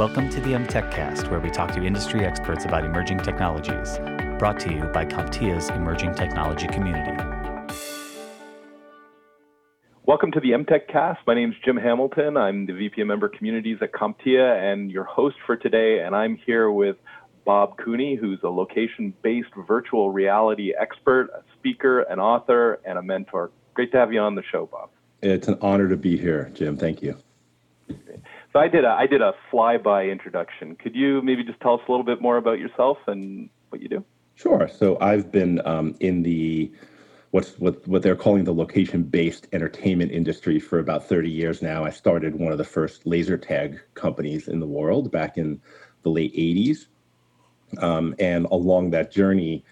Welcome to the MTechCast, where we talk to industry experts about emerging technologies. Brought to you by CompTIA's emerging technology community. Welcome to the MTechCast. My name is Jim Hamilton. I'm the VP of Member Communities at CompTIA and your host for today. And I'm here with Bob Cooney, who's a location based virtual reality expert, a speaker, an author, and a mentor. Great to have you on the show, Bob. It's an honor to be here, Jim. Thank you. So I did a I did a flyby introduction. Could you maybe just tell us a little bit more about yourself and what you do? Sure. So I've been um, in the what's what what they're calling the location-based entertainment industry for about 30 years now. I started one of the first laser tag companies in the world back in the late 80s, um, and along that journey,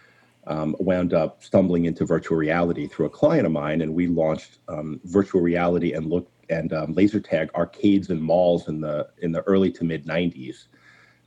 um, wound up stumbling into virtual reality through a client of mine, and we launched um, virtual reality and look and um, laser tag arcades and malls in the in the early to mid 90s.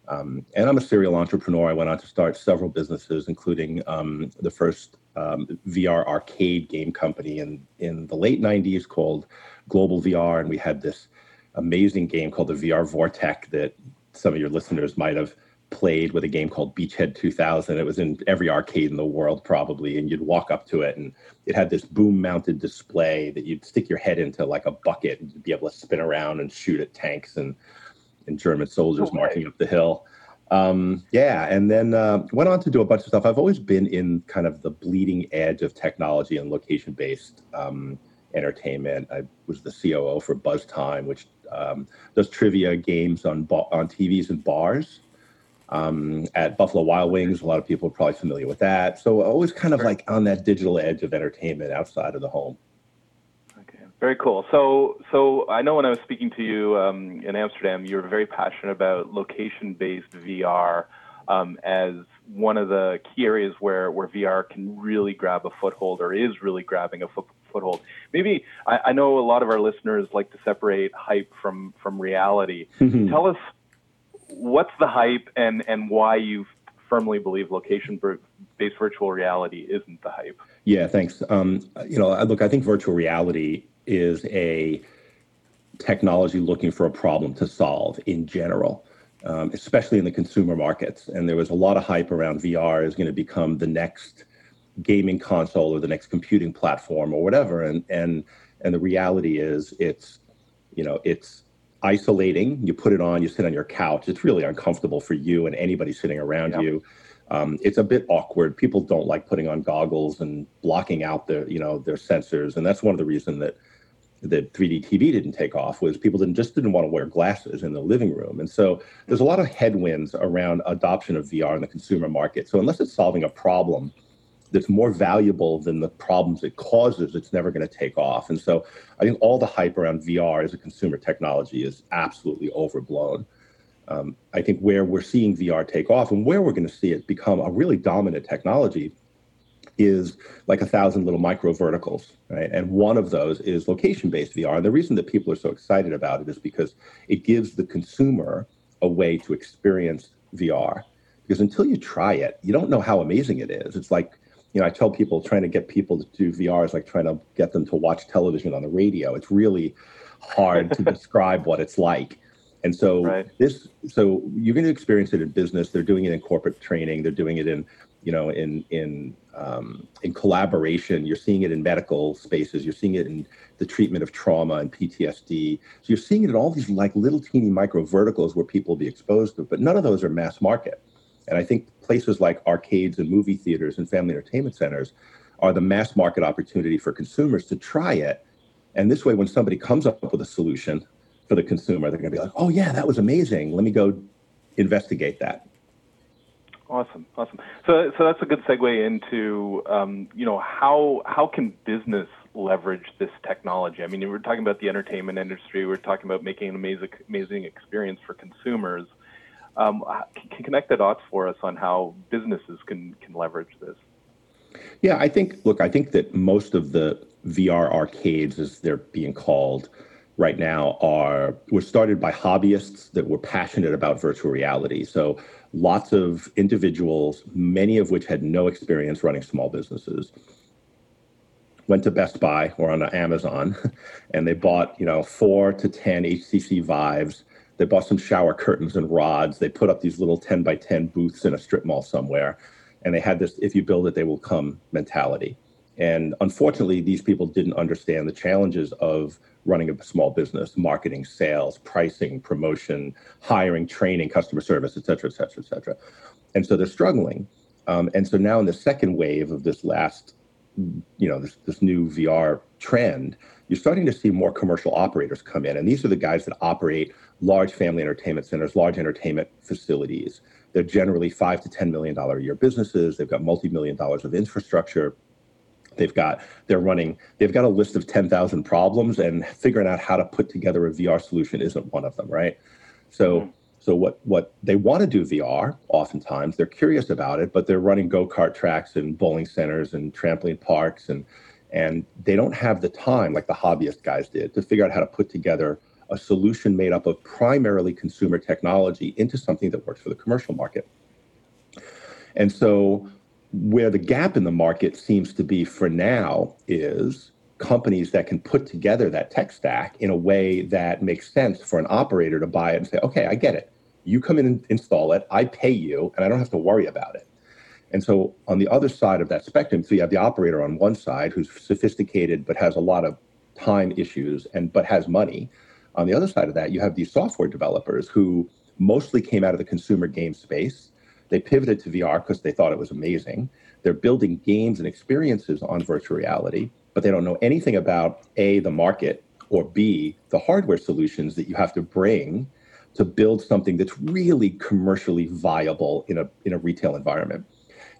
Um, and I'm a serial entrepreneur. I went on to start several businesses, including um, the first um, VR arcade game company in in the late 90s called Global VR, and we had this amazing game called the VR Vortec that some of your listeners might have played with a game called Beachhead 2000. It was in every arcade in the world, probably. And you'd walk up to it, and it had this boom mounted display that you'd stick your head into like a bucket and be able to spin around and shoot at tanks and, and German soldiers okay. marching up the hill. Um, yeah, and then uh, went on to do a bunch of stuff. I've always been in kind of the bleeding edge of technology and location based um, entertainment. I was the COO for Buzztime, which um, does trivia games on on TVs and bars um, at Buffalo Wild Wings. A lot of people are probably familiar with that. So always kind of like on that digital edge of entertainment outside of the home. Okay, very cool. So, so I know when I was speaking to you um, in Amsterdam, you were very passionate about location-based VR um, as one of the key areas where, where VR can really grab a foothold or is really grabbing a foot, foothold. Maybe I, I, know a lot of our listeners like to separate hype from from reality. Mm-hmm. Tell us what's the hype and and why you firmly believe location based virtual reality isn't the hype? Yeah, thanks. Um, you know, look, I think virtual reality is a technology looking for a problem to solve in general. Um, especially in the consumer markets. And there was a lot of hype around VR is going to become the next gaming console or the next computing platform or whatever. And and and the reality is, it's you know, it's isolating. You put it on, you sit on your couch. It's really uncomfortable for you and anybody sitting around yep. you. Um, it's a bit awkward. People don't like putting on goggles and blocking out their, you know, their sensors, and that's one of the reasons that that 3D TV didn't take off was people didn't just didn't want to wear glasses in the living room, and so there's a lot of headwinds around adoption of VR in the consumer market. So unless it's solving a problem that's more valuable than the problems it causes, it's never going to take off. And so I think all the hype around VR as a consumer technology is absolutely overblown. Um, I think where we're seeing VR take off and where we're going to see it become a really dominant technology is like a thousand little micro verticals, right? And one of those is location based VR. And the reason that people are so excited about it is because it gives the consumer a way to experience VR. Because until you try it, you don't know how amazing it is. It's like you know, I tell people trying to get people to do VR is like trying to get them to watch television on the radio. It's really hard to describe what it's like. And so right. this, so you're going to experience it in business. They're doing it in corporate training. They're doing it in, you know, in in um, in collaboration. You're seeing it in medical spaces. You're seeing it in the treatment of trauma and PTSD. So you're seeing it in all these like little teeny micro verticals where people will be exposed to. But none of those are mass market. And I think places like arcades and movie theaters and family entertainment centers are the mass market opportunity for consumers to try it. And this way, when somebody comes up with a solution for the consumer, they're going to be like, oh, yeah, that was amazing. Let me go investigate that. Awesome, awesome. So, so that's a good segue into, um, you know, how how can business leverage this technology? I mean, we're talking about the entertainment industry. We're talking about making an amazing, amazing experience for consumers. Um, can connect the dots for us on how businesses can can leverage this. Yeah, I think. Look, I think that most of the VR arcades, as they're being called right now, are were started by hobbyists that were passionate about virtual reality. So lots of individuals, many of which had no experience running small businesses, went to Best Buy or on Amazon, and they bought you know four to ten HTC Vives They bought some shower curtains and rods. They put up these little 10 by 10 booths in a strip mall somewhere. And they had this if you build it, they will come mentality. And unfortunately, these people didn't understand the challenges of running a small business, marketing, sales, pricing, promotion, hiring, training, customer service, et cetera, et cetera, et cetera. And so they're struggling. Um, and so now in the second wave of this last, you know, this, this new VR trend, you're starting to see more commercial operators come in. And these are the guys that operate large family entertainment centers, large entertainment facilities. They're generally five to $10 million a year businesses. They've got multi-million dollars of infrastructure They've got they're running they've got a list of 10,000 problems and figuring out how to put together a VR solution isn't one of them, right? So mm-hmm. so what what they want to do VR oftentimes they're curious about it, but they're running go-kart tracks and bowling centers and trampoline parks and and they don't have the time like the hobbyist guys did to figure out how to put together a solution made up of primarily consumer technology into something that works for the commercial market. And so where the gap in the market seems to be for now is companies that can put together that tech stack in a way that makes sense for an operator to buy it and say, okay, I get it. You come in and install it, I pay you, and I don't have to worry about it. And so on the other side of that spectrum, so you have the operator on one side who's sophisticated but has a lot of time issues and but has money. On the other side of that, you have these software developers who mostly came out of the consumer game space they pivoted to VR because they thought it was amazing. They're building games and experiences on virtual reality, but they don't know anything about A, the market, or B, the hardware solutions that you have to bring to build something that's really commercially viable in a, in a retail environment.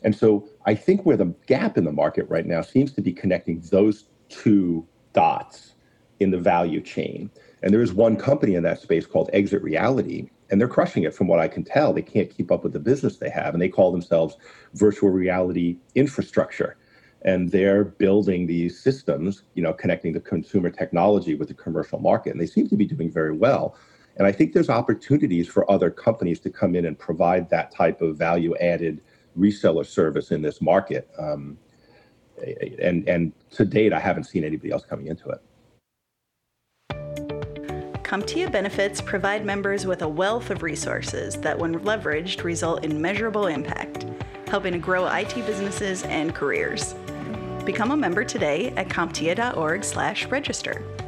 And so I think where the gap in the market right now seems to be connecting those two dots in the value chain. And there is one company in that space called Exit Reality and they're crushing it from what I can tell. They can't keep up with the business they have, and they call themselves virtual reality infrastructure. And they're building these systems, you know, connecting the consumer technology with the commercial market, and they seem to be doing very well. And I think there's opportunities for other companies to come in and provide that type of value-added reseller service in this market. Um, and and to date, I haven't seen anybody else coming into it. CompTIA benefits provide members with a wealth of resources that, when leveraged, result in measurable impact, helping to grow IT businesses and careers. Become a member today at comptia.org/register.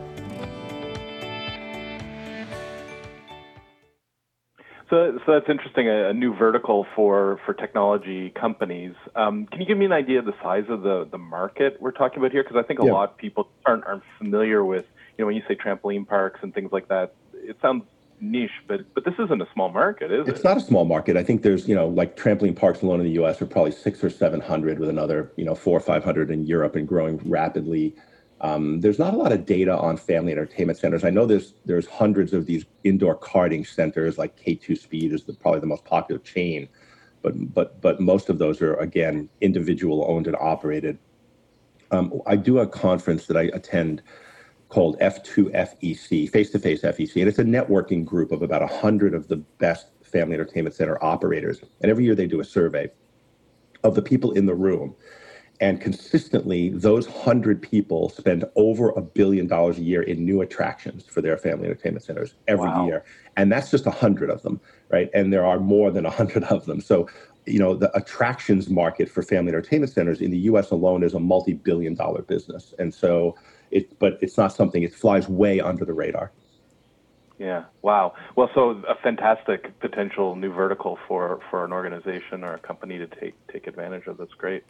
So, so that's interesting. A, a, new vertical for for technology companies. Um, can you give me an idea of the size of the the market we're talking about here? Because I think a yeah. lot of people aren't aren't familiar with you know, when you say trampoline parks and things like that, it sounds niche, but but this isn't a small market, is it's it? It's not a small market. I think there's you know like trampoline parks alone in the U.S. are probably six or seven hundred, with another you know four or five hundred in Europe and growing rapidly. Um, there's not a lot of data on family entertainment centers. I know there's there's hundreds of these indoor karting centers, like K2 Speed is the, probably the most popular chain, but but but most of those are again individual owned and operated. Um, I do a conference that I attend called F2FEC, face to face FEC. And it's a networking group of about 100 of the best family entertainment center operators. And every year they do a survey of the people in the room. And consistently, those 100 people spend over a billion dollars a year in new attractions for their family entertainment centers every wow. year. And that's just 100 of them, right? And there are more than 100 of them. So, you know, the attractions market for family entertainment centers in the US alone is a multi billion dollar business. And so, it, but it's not something. It flies way under the radar. Yeah. Wow. Well, so a fantastic potential new vertical for for an organization or a company to take take advantage of. That's great.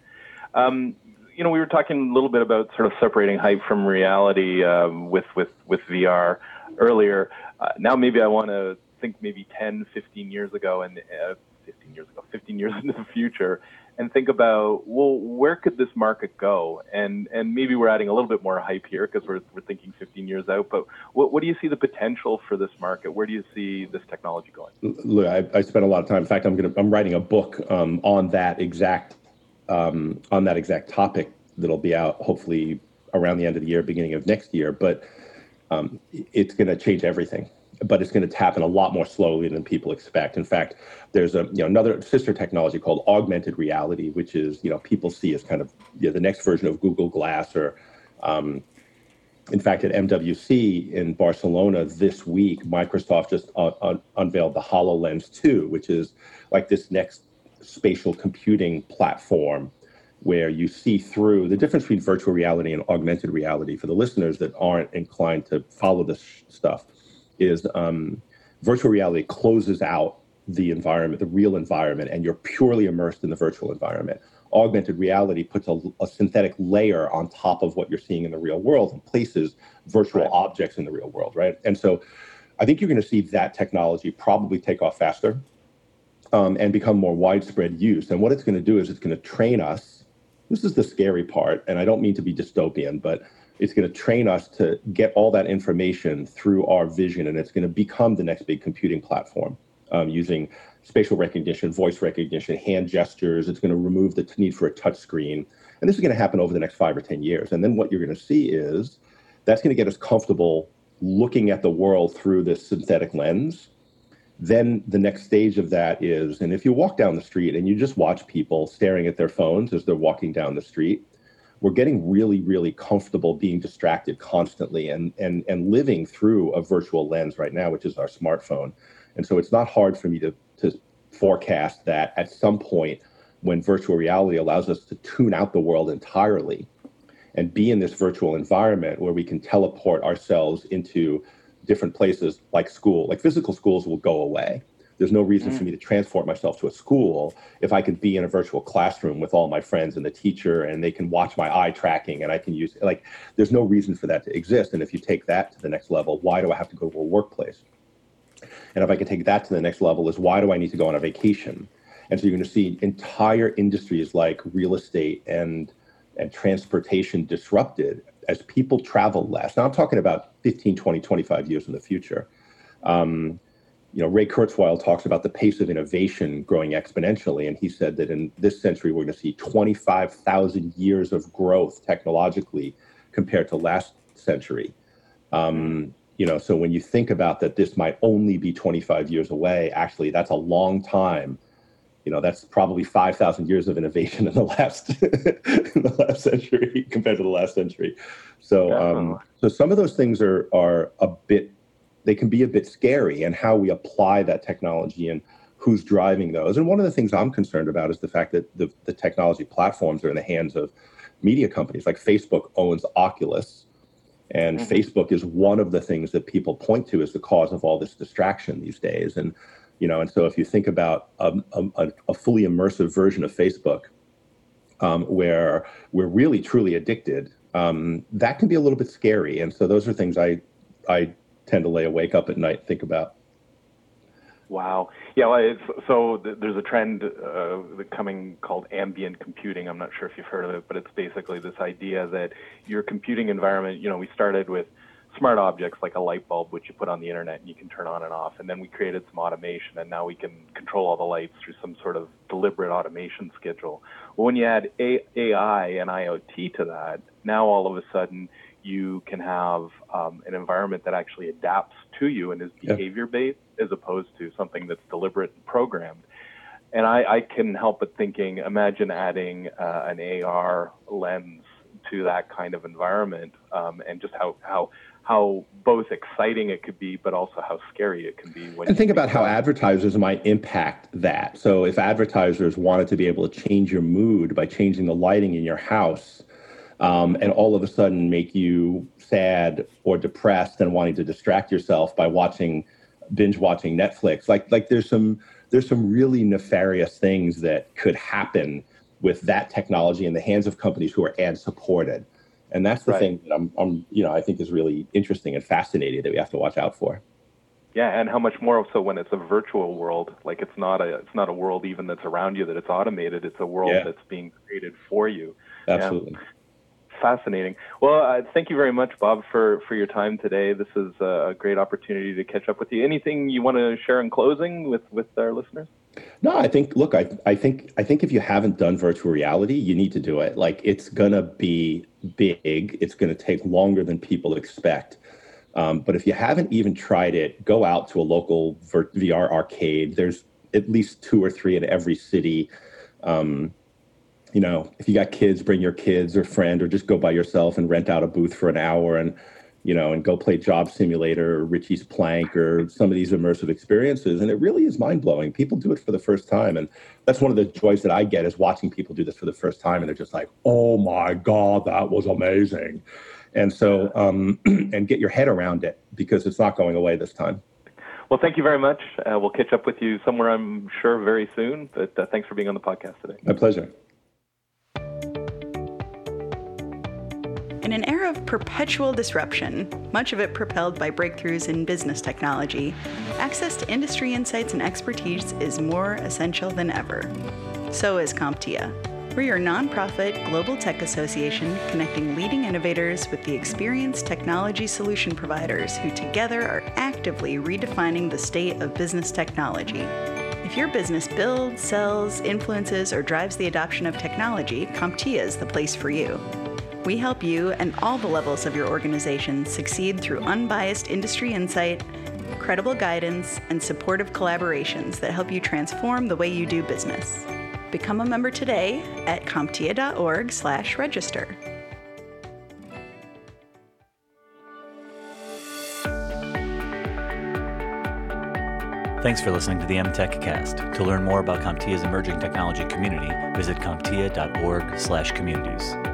Um, you know, we were talking a little bit about sort of separating hype from reality um, with with with VR earlier. Uh, now maybe I want to think maybe 10, 15 years ago, and uh, 15 years ago, 15 years into the future, and think about well where could this market go? And and maybe we're adding a little bit more hype here because we're, we're thinking 15 years out but what, what do you see the potential for this market? Where do you see this technology going? Look i, I spent a lot of time in fact i'm going to i'm writing a book um, on that exact um, on that exact topic that'll be out hopefully around the end of the year beginning of next year but um, it's going to change everything but it's going to happen a lot more slowly than people expect. In fact, there's a you know another sister technology called augmented reality, which is you know people see as kind of you know, the next version of Google Glass or um, in fact, at MWC in Barcelona this week, Microsoft just un- un- unveiled the HoloLens 2, which is like this next spatial computing platform where you see through the difference between virtual reality and augmented reality for the listeners that aren't inclined to follow this stuff is um, virtual reality closes out the environment, the real environment, and you're purely immersed in the virtual environment. Augmented reality puts a, a synthetic layer on top of what you're seeing in the real world and places virtual right. objects in the real world, right? And so I think you're going to see that technology probably take off faster um, and become more widespread use. And what it's going to do is it's going to train us. This is the scary part, and I don't mean to be dystopian, but it's going to train us to get all that information through our vision, and it's going to become the next big computing platform um, using spatial recognition, voice recognition, hand gestures. It's going to remove the need for a touch screen. And this is going to happen over the next five or 10 years. And then what you're going to see is that's going to get us comfortable looking at the world through this synthetic lens. Then the next stage of that is, and if you walk down the street and you just watch people staring at their phones as they're walking down the street, we're getting really, really comfortable being distracted constantly and, and, and living through a virtual lens right now, which is our smartphone. And so it's not hard for me to, to forecast that at some point when virtual reality allows us to tune out the world entirely and be in this virtual environment where we can teleport ourselves into different places like school, like physical schools will go away. There's no reason mm. for me to transport myself to a school if I can be in a virtual classroom with all my friends and the teacher and they can watch my eye tracking and I can use like there's no reason for that to exist. And if you take that to the next level, why do I have to go to a workplace? And if I can take that to the next level, is why do I need to go on a vacation? And so you're going to see entire industries like real estate and and transportation disrupted as people travel less. Now I'm talking about 15, 20, 25 years in the future. Um, you know, Ray Kurzweil talks about the pace of innovation growing exponentially, and he said that in this century we're going to see 25,000 years of growth technologically compared to last century. Um, you know so when you think about that this might only be 25 years away actually that's a long time you know that's probably 5000 years of innovation in the last in the last century compared to the last century so um, so some of those things are are a bit they can be a bit scary and how we apply that technology and who's driving those and one of the things i'm concerned about is the fact that the, the technology platforms are in the hands of media companies like facebook owns oculus and mm-hmm. Facebook is one of the things that people point to as the cause of all this distraction these days. And you know, and so if you think about a, a, a fully immersive version of Facebook, um, where we're really truly addicted, um, that can be a little bit scary. And so those are things I I tend to lay awake up at night think about. Wow. Yeah. Well, so th- there's a trend uh, coming called ambient computing. I'm not sure if you've heard of it, but it's basically this idea that your computing environment. You know, we started with smart objects like a light bulb, which you put on the internet and you can turn on and off, and then we created some automation, and now we can control all the lights through some sort of deliberate automation schedule. Well, when you add a- AI and IoT to that, now all of a sudden you can have um, an environment that actually adapts to you and is behavior based as opposed to something that's deliberate and programmed. And I, I can help but thinking, imagine adding uh, an AR lens to that kind of environment um, and just how, how how both exciting it could be, but also how scary it can be. When and think about how advertisers might impact that. So if advertisers wanted to be able to change your mood by changing the lighting in your house, um, and all of a sudden make you sad or depressed and wanting to distract yourself by watching binge watching Netflix. Like like there's some there's some really nefarious things that could happen with that technology in the hands of companies who are ad supported. And that's the right. thing that I'm, I'm, you know, I think is really interesting and fascinating that we have to watch out for. Yeah, and how much more so when it's a virtual world? Like it's not a it's not a world even that's around you that it's automated. It's a world yeah. that's being created for you. Absolutely. Yeah fascinating. Well, uh, thank you very much, Bob, for, for your time today. This is a great opportunity to catch up with you. Anything you want to share in closing with, with our listeners? No, I think look, I, I think I think if you haven't done virtual reality, you need to do it. Like it's gonna be big. It's gonna take longer than people expect. Um, but if you haven't even tried it, go out to a local VR arcade. There's at least two or three in every city. Um, you know, if you got kids, bring your kids or friend, or just go by yourself and rent out a booth for an hour and, you know, and go play Job Simulator or Richie's Plank or some of these immersive experiences. And it really is mind blowing. People do it for the first time. And that's one of the joys that I get is watching people do this for the first time. And they're just like, oh my God, that was amazing. And so, um, and get your head around it because it's not going away this time. Well, thank you very much. Uh, we'll catch up with you somewhere, I'm sure, very soon. But uh, thanks for being on the podcast today. My pleasure. In an era of perpetual disruption, much of it propelled by breakthroughs in business technology, access to industry insights and expertise is more essential than ever. So is CompTIA. We're your nonprofit global tech association connecting leading innovators with the experienced technology solution providers who together are actively redefining the state of business technology. If your business builds, sells, influences, or drives the adoption of technology, CompTIA is the place for you. We help you and all the levels of your organization succeed through unbiased industry insight, credible guidance, and supportive collaborations that help you transform the way you do business. Become a member today at comptia.org/register. Thanks for listening to the MTech Cast. To learn more about CompTIA's emerging technology community, visit comptia.org/communities.